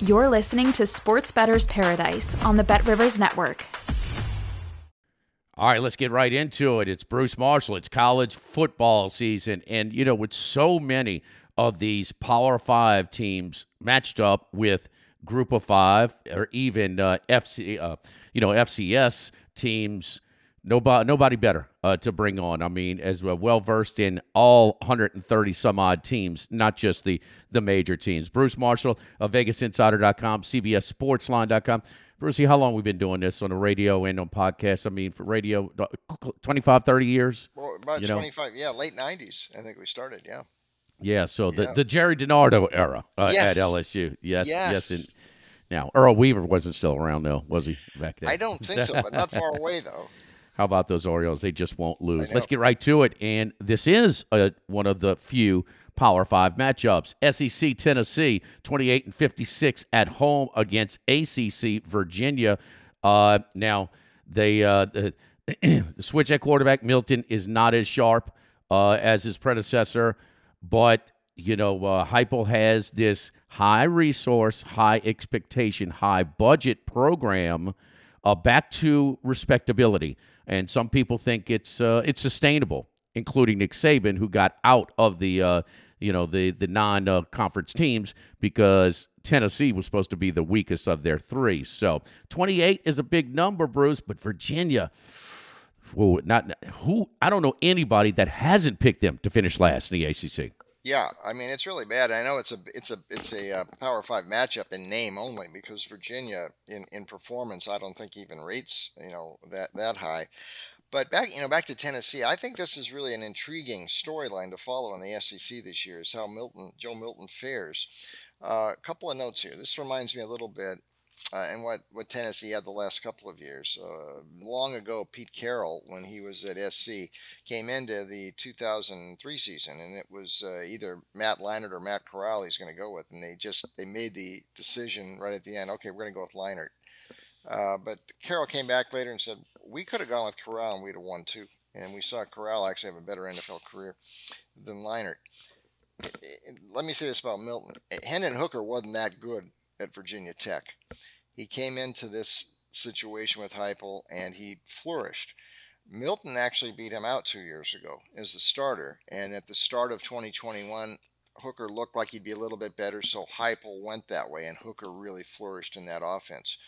You're listening to Sports Bettor's Paradise on the Bet Rivers Network. All right, let's get right into it. It's Bruce Marshall. It's college football season. And, you know, with so many of these Power Five teams matched up with Group of Five or even uh, FC, uh, you know, FCS teams, nobody, nobody better uh, to bring on. I mean, as well versed in all 130 some odd teams, not just the the major teams. Bruce Marshall of VegasInsider.com, CBSSportsLine.com. Brucey, how long we've been doing this on the radio and on podcasts? I mean, for radio, 25, 30 years? Well, about 25, know? yeah, late 90s, I think we started, yeah. Yeah, so the, yeah. the Gerry DiNardo era uh, yes. at LSU. Yes, yes. yes and now, Earl Weaver wasn't still around, though, was he, back then? I don't think so, but not far away, though. How about those Orioles? They just won't lose. Let's get right to it. And this is a, one of the few Power Five matchups. SEC Tennessee, 28 and 56 at home against ACC Virginia. Uh, now, they uh, the, the switch at quarterback Milton is not as sharp uh, as his predecessor, but you know, uh, Heupel has this high resource, high expectation, high budget program uh, back to respectability and some people think it's uh, it's sustainable, including Nick Saban, who got out of the uh, you know the the non uh, conference teams because Tennessee was supposed to be the weakest of their three. So 28 is a big number, Bruce, but Virginia. Whoa, not who I don't know anybody that hasn't picked them to finish last in the ACC. Yeah, I mean it's really bad. I know it's a it's a it's a uh, Power Five matchup in name only because Virginia in in performance I don't think even rates you know that that high. But back you know back to Tennessee, I think this is really an intriguing storyline to follow in the SEC this year. Is how Milton Joe Milton fares. Uh, a couple of notes here. This reminds me a little bit uh, and what, what Tennessee had the last couple of years. Uh, long ago, Pete Carroll, when he was at SC, came into the 2003 season, and it was uh, either Matt Leinart or Matt Cassel he's going to go with, and they just they made the decision right at the end. Okay, we're going to go with Leinart. Uh, but Carroll came back later and said we could have gone with Cassel and we'd have won too. And we saw Corral actually have a better NFL career than Leinart. Let me say this about Milton. Hendon Hooker wasn't that good at Virginia Tech. He came into this situation with Heupel and he flourished. Milton actually beat him out two years ago as the starter, and at the start of 2021, Hooker looked like he'd be a little bit better, so Heupel went that way, and Hooker really flourished in that offense.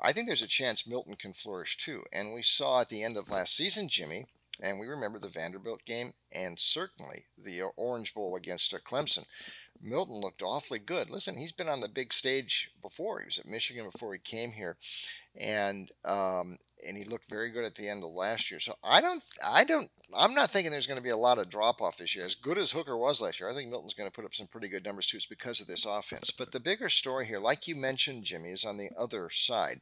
I think there's a chance Milton can flourish too, and we saw at the end of last season, Jimmy, and we remember the Vanderbilt game, and certainly the Orange Bowl against Clemson. Milton looked awfully good. Listen, he's been on the big stage before. He was at Michigan before he came here, and um, and he looked very good at the end of last year. So I don't, I don't, I'm not thinking there's going to be a lot of drop off this year. As good as Hooker was last year, I think Milton's going to put up some pretty good numbers too. It's because of this offense. But the bigger story here, like you mentioned, Jimmy, is on the other side.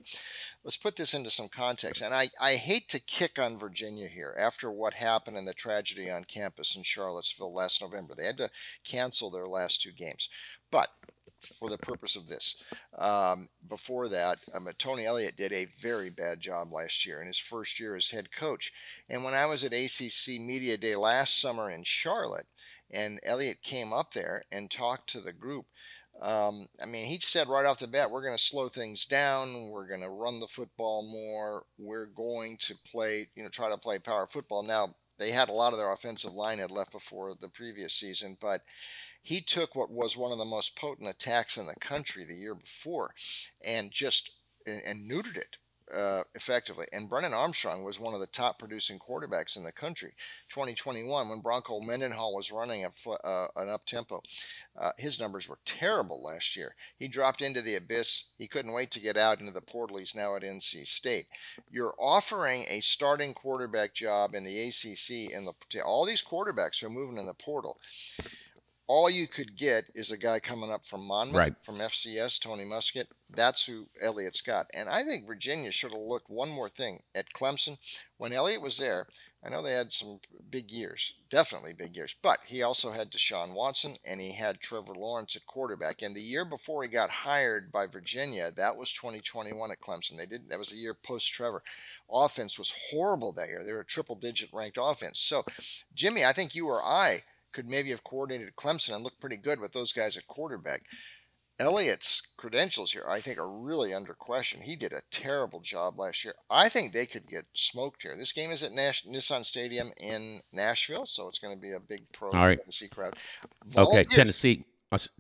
Let's put this into some context. And I, I hate to kick on Virginia here after what happened in the tragedy on campus in Charlottesville last November. They had to cancel their last two games. But for the purpose of this. Um, before that, um, Tony Elliott did a very bad job last year in his first year as head coach. And when I was at ACC Media Day last summer in Charlotte, and Elliott came up there and talked to the group, um, I mean, he said right off the bat, we're going to slow things down. We're going to run the football more. We're going to play, you know, try to play power football. Now, they had a lot of their offensive line had left before the previous season, but he took what was one of the most potent attacks in the country the year before and just and neutered it uh, effectively. And Brennan Armstrong was one of the top producing quarterbacks in the country. 2021, when Bronco Mendenhall was running a, uh, an up tempo, uh, his numbers were terrible last year. He dropped into the abyss. He couldn't wait to get out into the portal. He's now at NC State. You're offering a starting quarterback job in the ACC, and the, all these quarterbacks are moving in the portal all you could get is a guy coming up from Monmouth, right. from FCS, Tony Muskett. That's who Elliott's got. And I think Virginia should have looked one more thing at Clemson. When Elliott was there, I know they had some big years, definitely big years, but he also had Deshaun Watson and he had Trevor Lawrence at quarterback. And the year before he got hired by Virginia, that was 2021 at Clemson. They did that was a year post Trevor. Offense was horrible that year. They were a triple digit ranked offense. So, Jimmy, I think you or I could maybe have coordinated Clemson and looked pretty good with those guys at quarterback. Elliott's credentials here, I think, are really under question. He did a terrible job last year. I think they could get smoked here. This game is at Nash- Nissan Stadium in Nashville, so it's going to be a big pro All right. Tennessee crowd. Volunteers, okay, Tennessee.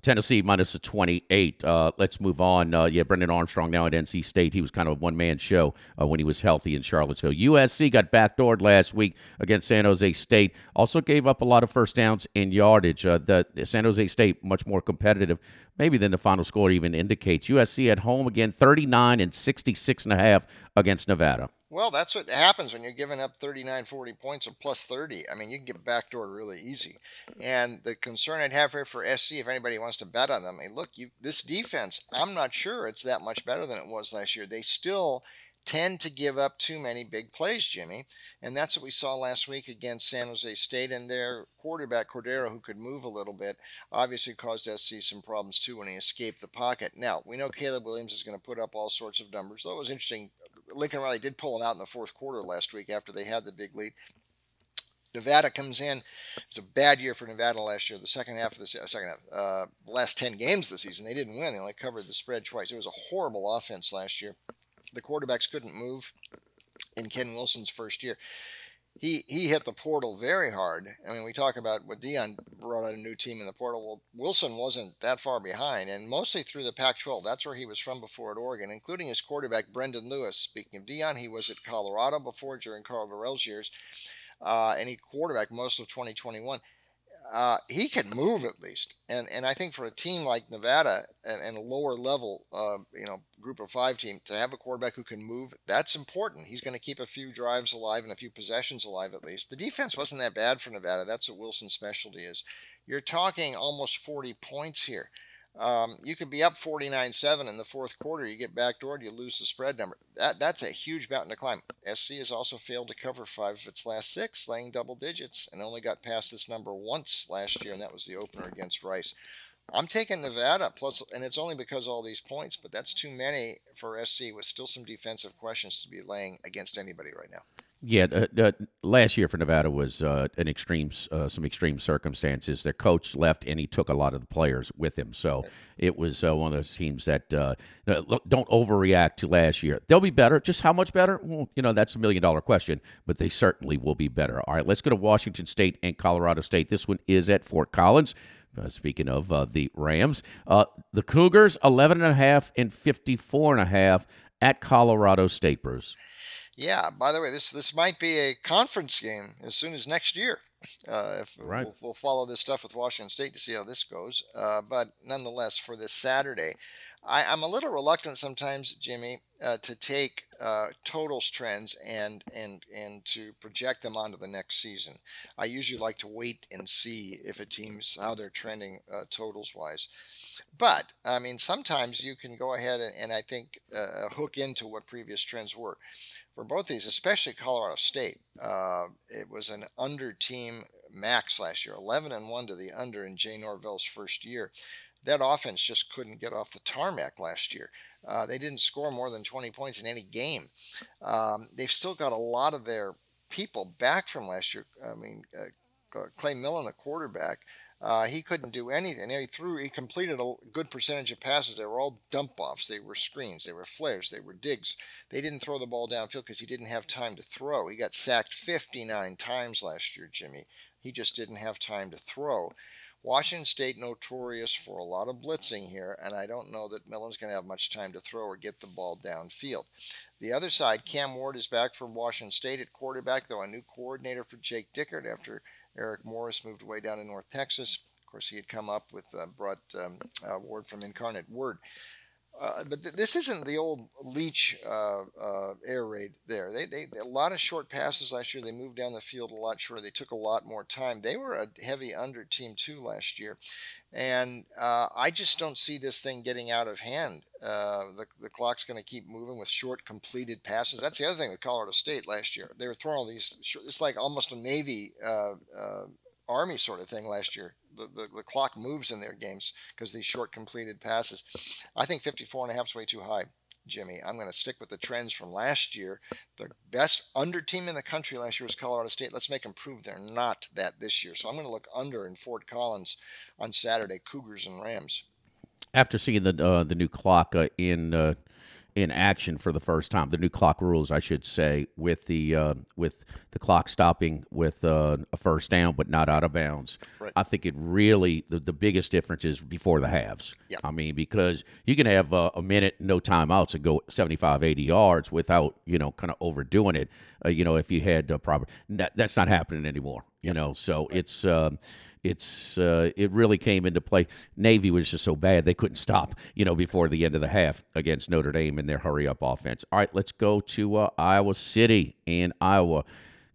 Tennessee minus a 28. Uh, let's move on. Uh, yeah, Brennan Armstrong now at NC State. He was kind of a one man show uh, when he was healthy in Charlottesville. USC got backdoored last week against San Jose State. Also gave up a lot of first downs in yardage. Uh, the San Jose State much more competitive, maybe than the final score even indicates. USC at home again, 39 and 66 and a half against Nevada. Well, that's what happens when you're giving up 39, 40 points or plus 30. I mean, you can get backdoor really easy. And the concern I'd have here for SC, if anybody wants to bet on them, mean, look, you, this defense, I'm not sure it's that much better than it was last year. They still tend to give up too many big plays, Jimmy. And that's what we saw last week against San Jose State. And their quarterback, Cordeiro, who could move a little bit, obviously caused SC some problems too when he escaped the pocket. Now, we know Caleb Williams is going to put up all sorts of numbers. Though it was interesting, Lincoln Riley did pull him out in the fourth quarter last week after they had the big lead. Nevada comes in. It's a bad year for Nevada last year. The second half of the second half, uh, last ten games of the season, they didn't win. They only covered the spread twice. It was a horrible offense last year the quarterbacks couldn't move in Ken Wilson's first year. He he hit the portal very hard. I mean, we talk about what Deion brought out a new team in the portal. Well, Wilson wasn't that far behind, and mostly through the Pac-12. That's where he was from before at Oregon, including his quarterback Brendon Lewis. Speaking of Deion, he was at Colorado before during Karl Dorrell's years, uh, and he quarterbacked most of 2021 uh, he can move at least. And and I think for a team like Nevada and, and a lower level, uh, you know, group of five team to have a quarterback who can move, that's important. He's going to keep a few drives alive and a few possessions alive at least. The defense wasn't that bad for Nevada. That's what Wilson's specialty is. You're talking almost 40 points here. Um, you could be up 49-7 in the fourth quarter. You get backdoored, you lose the spread number. That that's a huge mountain to climb. SC has also failed to cover five of its last six, laying double digits, and only got past this number once last year, and that was the opener against Rice. I'm taking Nevada plus, and it's only because all these points, but that's too many for SC with still some defensive questions to be laying against anybody right now. Yeah, uh, uh, last year for Nevada was uh, an extreme, uh, some extreme circumstances. Their coach left, and he took a lot of the players with him. So it was uh, one of those teams that uh, don't overreact to last year. They'll be better. Just how much better? Well, you know, that's a million dollar question, but they certainly will be better. All right, let's go to Washington State and Colorado State. This one is at Fort Collins. Uh, speaking of uh, the Rams, uh, the Cougars 11 and a half and 54 and a half at Colorado State, Bruce. Yeah. By the way, this this might be a conference game as soon as next year. Uh, if right. we'll, we'll, follow this stuff with Washington State to see how this goes. Uh, but nonetheless, for this Saturday, I, am a little reluctant sometimes, Jimmy, uh, to take uh, totals trends and and and to project them onto the next season. I usually like to wait and see if a team's how they're trending uh, totals wise. But I mean, sometimes you can go ahead and, and I think uh, hook into what previous trends were for both these, especially Colorado State. Uh, it was an under team max last year, 11 and one to the under in Jay Norvell's first year that offense just couldn't get off the tarmac last year. Uh, they didn't score more than 20 points in any game. Um, they've still got a lot of their people back from last year. I mean, uh, Clay Millen, the quarterback, uh, he couldn't do anything. He threw, he completed a good percentage of passes. They were all dump offs. They were screens. They were flares. They were digs. They didn't throw the ball downfield because he didn't have time to throw. He got sacked 59 times last year, Jimmy. He just didn't have time to throw. Washington State notorious for a lot of blitzing here, and I don't know that Millen's going to have much time to throw or get the ball downfield. The other side, Cam Ward is back from Washington State at quarterback, though a new coordinator for Jake Dickert after Eric Morris moved away down to North Texas. Of course, he had come up with uh, brought um, uh, Ward from Incarnate Word. Uh, but th- this isn't the old Leach uh, uh, air raid there. They, they a lot of short passes last year. They moved down the field a lot shorter. They took a lot more time. They were a heavy under team too last year, and uh, I just don't see this thing getting out of hand. Uh, the the clock's going to keep moving with short completed passes. That's the other thing with Colorado State last year. They were throwing all these. It's like almost a Navy Army sort of thing last year. The, the, the clock moves in their games because these short completed passes. I think 54 and a half is way too high, Jimmy. I'm going to stick with the trends from last year. The best under team in the country last year was Colorado State. Let's make them prove they're not that this year. So I'm going to look under in Fort Collins on Saturday, Cougars and Rams. After seeing the uh, the new clock uh, in uh, in action for the first time. The new clock rules, I should say, with the uh, with the clock stopping with uh, a first down but not out of bounds. Right. I think it really the, the biggest difference is before the halves. Yeah. I mean, because you can have uh, a minute, no timeouts, and go 75, 80 yards without you know kind of overdoing it. Uh, you know, if you had uh, proper, that, that's not happening anymore. You know, so it's. Um, it's uh, it really came into play. Navy was just so bad they couldn't stop, you know, before the end of the half against Notre Dame in their hurry up offense. All right, let's go to uh, Iowa City in Iowa.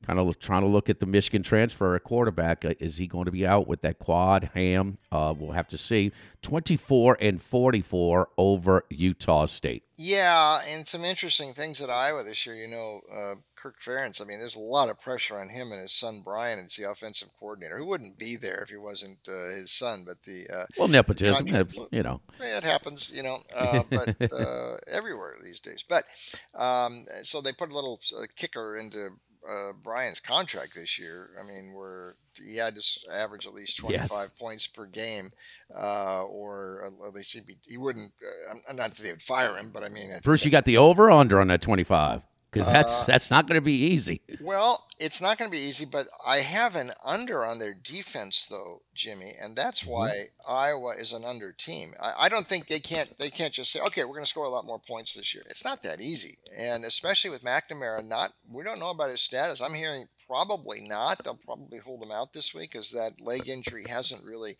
Kind of trying to look at the Michigan transfer at quarterback. Uh, is he going to be out with that quad ham? Uh, we'll have to see. 24 and 44 over Utah State. Yeah, and some interesting things at Iowa this year. You know, uh, Kirk Ferentz. I mean, there's a lot of pressure on him and his son Brian as the offensive coordinator. Who wouldn't be there if he wasn't uh, his son? But the uh, well, nepotism, you know, it happens. You know, uh, but uh, everywhere these days. But um, so they put a little uh, kicker into uh, Brian's contract this year. I mean, where he had to average at least 25 yes. points per game, uh, or at least he'd be, he wouldn't. Uh, I'm not that they would fire him, but I mean, I Bruce, you got the over under on that 25 because that's uh, that's not going to be easy. Well, it's not going to be easy, but I have an under on their defense though, Jimmy, and that's mm-hmm. why mm-hmm. Iowa is an under team. I, I, don't think they can't they can't just say, okay, we're going to score a lot more points this year. It's not that easy, and especially with McNamara, not we don't know about his status. I'm hearing probably not. They'll probably hold him out this week because that leg injury hasn't really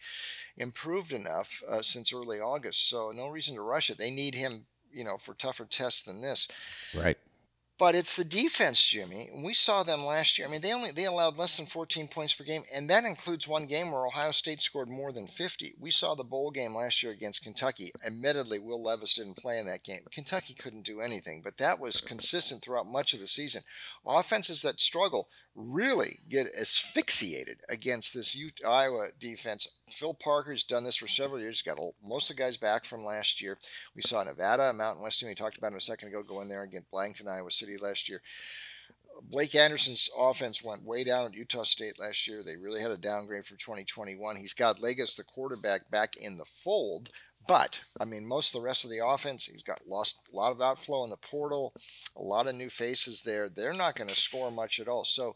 improved enough uh, since early August. So no reason to rush it. They need him, you know, for tougher tests than this. Right. But it's the defense, Jimmy. We saw them last year. I mean, they only they allowed less than 14 points per game, and that includes one game where Ohio State scored more than 50. We saw the bowl game last year against Kentucky. Admittedly, Will Levis didn't play in that game. Kentucky couldn't do anything, but that was consistent throughout much of the season. Offenses that struggle really get asphyxiated against this Iowa defense. Phil Parker's done this for several years. Got most of the guys back from last year. We saw Nevada, Mountain West team we talked about him a second ago, go in there against Blankton, Iowa City last year. Blake Anderson's offense went way down at Utah State last year. They really had a downgrade from 2021. He's got Legas, the quarterback, back in the fold, but I mean, most of the rest of the offense, he's got lost a lot of outflow in the portal, a lot of new faces there. They're not going to score much at all. So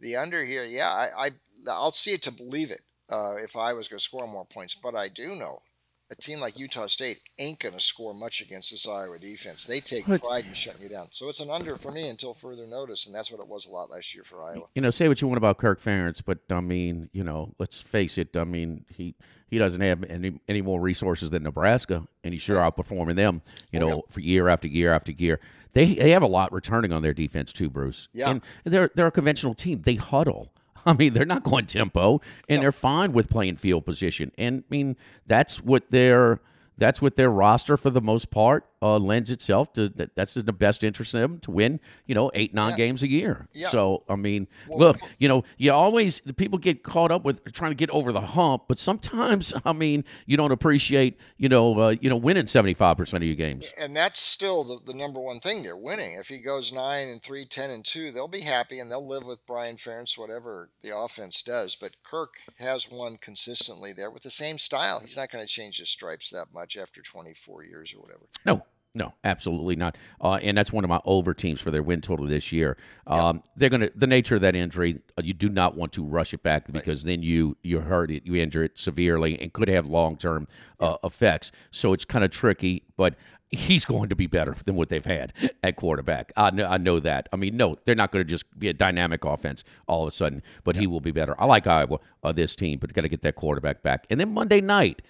the under here, yeah, I, I I'll see it to believe it uh, if I was going to score more points. But I do know a team like Utah State ain't going to score much against this Iowa defense. They take pride in shutting you down. So it's an under for me until further notice, and that's what it was a lot last year for Iowa. You know, say what you want about Kirk Ferentz, but I mean, you know, let's face it. I mean, he he doesn't have any any more resources than Nebraska, and he's sure outperforming them. You oh, know, for year after year after year. They they have a lot returning on their defense too, Bruce. Yeah, and they're they're a conventional team. They huddle. I mean, they're not going tempo, and no. they're fine with playing field position. And I mean, that's what their that's what their roster for the most part uh, lends itself to that, that's in the best interest of them to win, you know, eight, nine yeah. games a year. Yeah. So, I mean, well, look, you know, you always, people get caught up with trying to get over the hump, but sometimes, I mean, you don't appreciate, you know, uh, you know, winning 75% of your games. And that's still the, the number one thing they're winning. If he goes nine and three, 10 and two, they'll be happy and they'll live with Brian Ferentz, whatever the offense does. But Kirk has won consistently there with the same style. He's not going to change his stripes that much after 24 years or whatever. No, No, absolutely not. Uh, and that's one of my over teams for their win total this year. Um, They're going to the nature of that injury. Uh, you do not want to rush it back because then you you hurt it, you injure it severely, and could have long term uh, effects. So it's kind of tricky, but. He's going to be better than what they've had at quarterback. I know, I know that. I mean, no, they're not going to just be a dynamic offense all of a sudden, but he will be better. I like Iowa, uh, this team, but got to get that quarterback back. And then Monday night,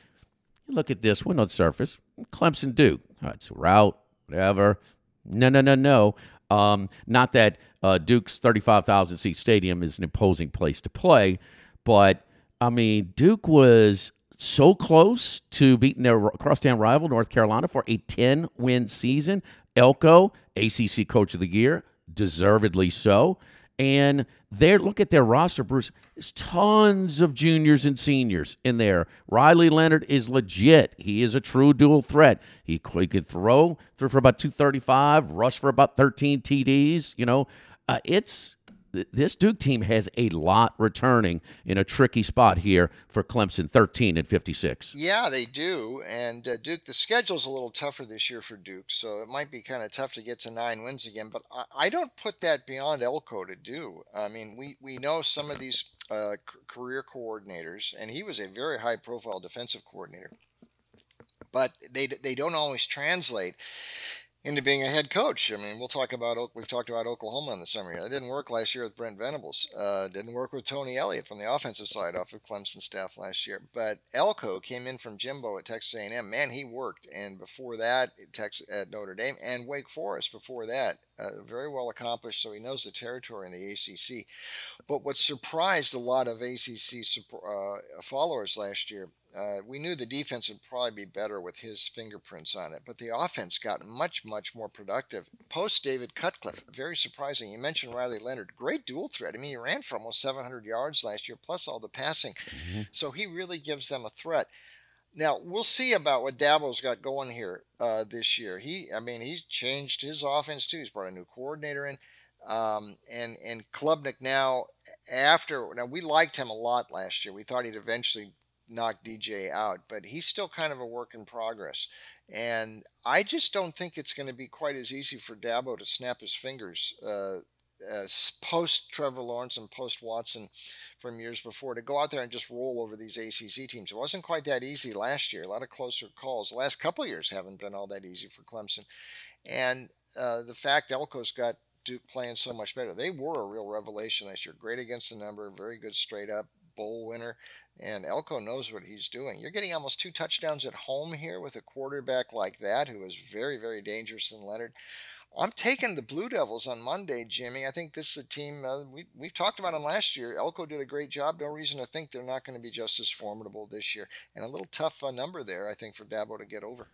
Look at this one on surface. Clemson Duke. Oh, it's a route, whatever. No, no, no, no. Um, not that uh, Duke's 35,000 seat stadium is an imposing place to play, but I mean, Duke was so close to beating their crosstown rival, North Carolina, for a 10 win season. Elko, ACC Coach of the Year, deservedly so. And there, look at their roster, Bruce. There's tons of juniors and seniors in there. Riley Leonard is legit. He is a true dual threat. He, he could throw, threw for about 235, rush for about 13 TDs. You know, uh, it's this Duke team has a lot returning in a tricky spot here for Clemson, 13 and 56. Yeah, they do. And uh, Duke, the schedule's a little tougher this year for Duke, so it might be kind of tough to get to nine wins again. But I, I, don't put that beyond Elko to do. I mean, we, we know some of these uh, career coordinators, and he was a very high profile defensive coordinator, but they, they don't always translate into being a head coach. I mean, we'll talk about we've talked about Oklahoma in the summer. It didn't work last year with Brent Venables. Uh, didn't work with Tony Elliott from the offensive side off of Clemson staff last year. But Elko came in from Jimbo at Texas A&M. Man, he worked, and before that, Texas at Notre Dame and Wake Forest. Before that, uh, very well accomplished. So he knows the territory in the ACC. But what surprised a lot of ACC uh, followers last year uh, we knew the defense would probably be better with his fingerprints on it, but the offense got much, much more productive. Post David Cutcliffe, very surprising. You mentioned Riley Leonard, great dual threat. I mean, he ran for almost 700 yards last year, plus all the passing. Mm-hmm. So he really gives them a threat. Now we'll see about what Dabo's got going here uh, this year. He, I mean, he's changed his offense too. He's brought a new coordinator in. Um, and and Klubnik now after now we liked him a lot last year. We thought he'd eventually knock DJ out, but he's still kind of a work in progress. And I just don't think it's going to be quite as easy for Dabo to snap his fingers uh, uh, post Trevor Lawrence and post Watson from years before to go out there and just roll over these ACC teams. It wasn't quite that easy last year. A lot of closer calls. The last couple years haven't been all that easy for Clemson. And uh, the fact Elko's got Duke playing so much better. They were a real revelation last year. Great against the number, very good straight up bowl winner. And Elko knows what he's doing. You're getting almost two touchdowns at home here with a quarterback like that, who is very, very dangerous in Leonard. I'm taking the Blue Devils on Monday, Jimmy. I think this is a team uh, we we've talked about them last year. Elko did a great job. No reason to think they're not going to be just as formidable this year. And a little tough uh, number there, I think, for Dabo to get over.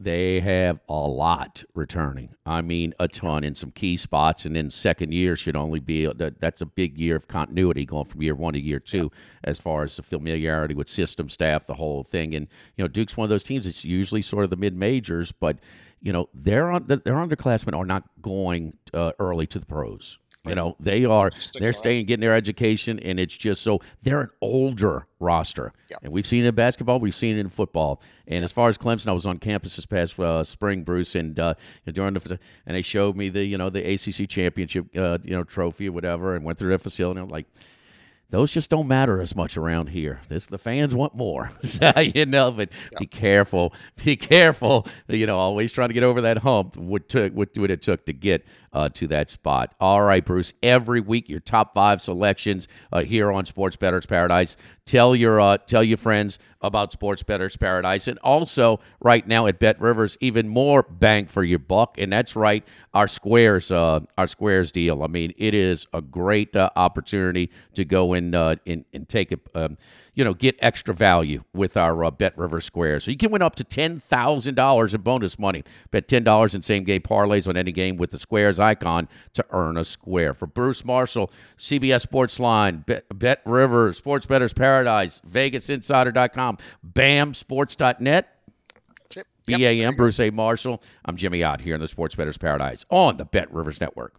They have a lot returning. I mean, a ton in some key spots, and then second year should only be that. That's a big year of continuity going from year one to year two, as far as the familiarity with system staff, the whole thing. And you know, Duke's one of those teams. It's usually sort of the mid majors, but you know, their their underclassmen are not going uh, early to the pros. You know, they are they're staying getting their education and it's just so they're an older roster. Yep. And we've seen it in basketball, we've seen it in football. And yep. as far as Clemson, I was on campus this past uh, spring, Bruce, and uh, during the and they showed me the you know the ACC championship uh, you know trophy or whatever, and went through their facility. and I'm like, those just don't matter as much around here. This the fans want more. so, you know, but yeah. be careful. Be careful. You know, always trying to get over that hump. What took what, what it took to get uh, to that spot. All right, Bruce. Every week, your top five selections uh, here on Sports Bettor's Paradise. Tell your uh, tell your friends about Sports Bettor's Paradise, and also right now at Bet Rivers, even more bang for your buck. And that's right, our squares uh, our squares deal. I mean, it is a great uh, opportunity to go and uh, and, and take it. Um, you know, get extra value with our uh, Bet River Square. So you can win up to $10,000 in bonus money. Bet $10 in same game parlays on any game with the Squares icon to earn a square. For Bruce Marshall, CBS Sports Line, Bet, Bet River, Sports Bettor's Paradise, VegasInsider.com, BAMSports.net. BAM, Bruce A. Marshall. I'm Jimmy Ott here in the Sports Bettor's Paradise on the Bet Rivers Network.